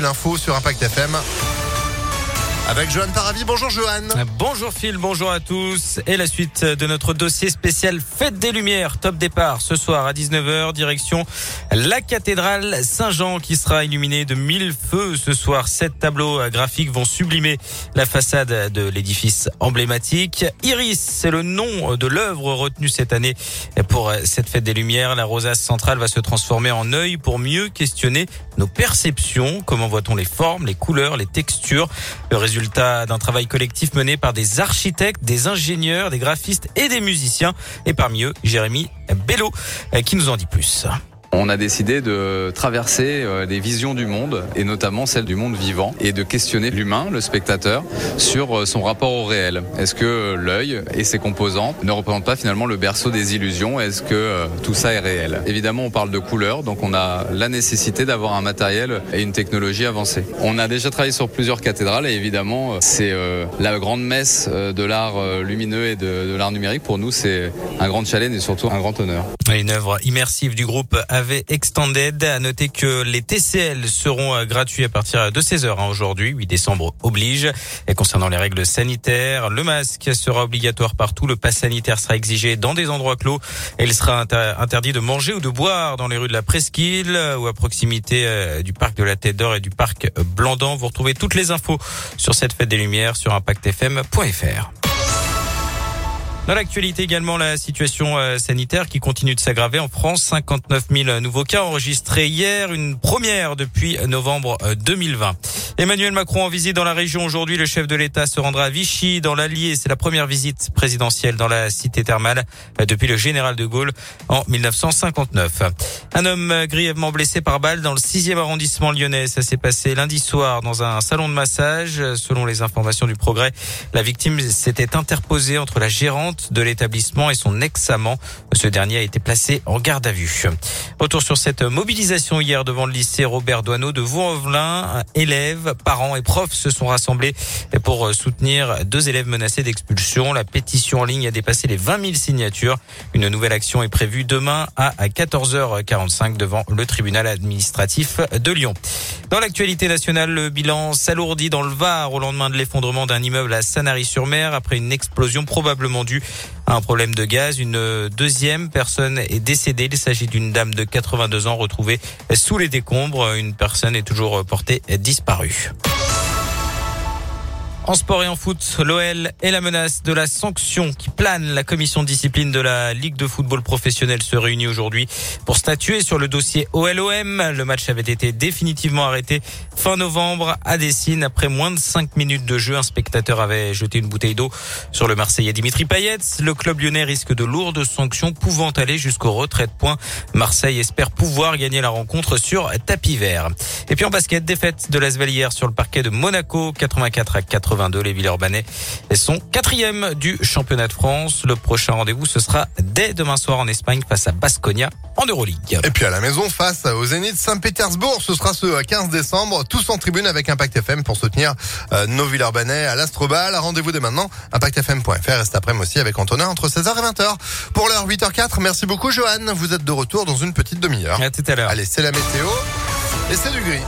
L'info sur Impact FM. Avec Johan Paravi. Bonjour Johan. Bonjour Phil, bonjour à tous. Et la suite de notre dossier spécial Fête des Lumières. Top départ ce soir à 19h, direction la cathédrale Saint-Jean qui sera illuminée de mille feux ce soir. Sept tableaux graphiques vont sublimer la façade de l'édifice emblématique. Iris, c'est le nom de l'œuvre retenue cette année pour cette Fête des Lumières. La rosace centrale va se transformer en œil pour mieux questionner nos perceptions. Comment voit-on les formes, les couleurs, les textures? D'un travail collectif mené par des architectes, des ingénieurs, des graphistes et des musiciens. Et parmi eux, Jérémy Bello, qui nous en dit plus. On a décidé de traverser euh, les visions du monde, et notamment celle du monde vivant, et de questionner l'humain, le spectateur, sur euh, son rapport au réel. Est-ce que l'œil et ses composants ne représentent pas finalement le berceau des illusions? Est-ce que euh, tout ça est réel? Évidemment, on parle de couleurs, donc on a la nécessité d'avoir un matériel et une technologie avancée. On a déjà travaillé sur plusieurs cathédrales, et évidemment, c'est la grande messe de l'art lumineux et de, de l'art numérique. Pour nous, c'est un grand challenge et surtout un grand honneur. Une œuvre immersive du groupe AV Extended. À noter que les TCL seront euh, gratuits à partir de 16h hein, aujourd'hui. 8 décembre oblige. Et concernant les règles sanitaires, le masque sera obligatoire partout. Le pass sanitaire sera exigé dans des endroits clos. Et il sera interdit de manger ou de boire dans les rues de la Presqu'île ou à proximité euh, du parc de la Tête d'Or et du parc Blandan. Vous retrouvez toutes les infos sur cette fête des Lumières sur impactfm.fr. Dans l'actualité également, la situation euh, sanitaire qui continue de s'aggraver en France. 59 000 nouveaux cas enregistrés hier, une première depuis novembre 2020. Euh, Emmanuel Macron en visite dans la région aujourd'hui. Le chef de l'État se rendra à Vichy, dans l'Allier. C'est la première visite présidentielle dans la cité thermale euh, depuis le général de Gaulle en 1959. Un homme grièvement blessé par balle dans le 6e arrondissement lyonnais. Ça s'est passé lundi soir dans un salon de massage. Selon les informations du progrès, la victime s'était interposée entre la gérante de l'établissement et son ex-amant. Ce dernier a été placé en garde à vue. Retour sur cette mobilisation hier devant le lycée Robert Doineau de Vaux-en-Velin. Parents et profs se sont rassemblés pour soutenir deux élèves menacés d'expulsion. La pétition en ligne a dépassé les 20 000 signatures. Une nouvelle action est prévue demain à 14h45 devant le tribunal administratif de Lyon. Dans l'actualité nationale, le bilan s'alourdit dans le Var au lendemain de l'effondrement d'un immeuble à Sanary-sur-Mer après une explosion probablement due un problème de gaz. Une deuxième personne est décédée. Il s'agit d'une dame de 82 ans retrouvée sous les décombres. Une personne est toujours portée disparue. En sport et en foot, l'OL et la menace de la sanction qui plane. La commission de discipline de la Ligue de football professionnel se réunit aujourd'hui pour statuer sur le dossier OLOM. Le match avait été définitivement arrêté fin novembre à Dessine. Après moins de 5 minutes de jeu, un spectateur avait jeté une bouteille d'eau sur le Marseillais Dimitri Payet. Le club lyonnais risque de lourdes sanctions pouvant aller jusqu'au retrait de points. Marseille espère pouvoir gagner la rencontre sur tapis vert. Et puis en basket, défaite de l'Asvel hier sur le parquet de Monaco, 84 à 80. Les Villeurbanais sont quatrième du championnat de France. Le prochain rendez-vous, ce sera dès demain soir en Espagne face à Basconia en Euroleague. Et puis à la maison, face au Zénith Saint-Pétersbourg, ce sera ce 15 décembre, tous en tribune avec Impact FM pour soutenir euh, nos Villeurbanais à l'Astrobal. Rendez-vous dès maintenant, impactfm.fr. Reste après-midi aussi avec Antonin entre 16h et 20h. Pour l'heure 8h04, merci beaucoup Johan. Vous êtes de retour dans une petite demi-heure. À tout à l'heure. Allez, c'est la météo et c'est du gris.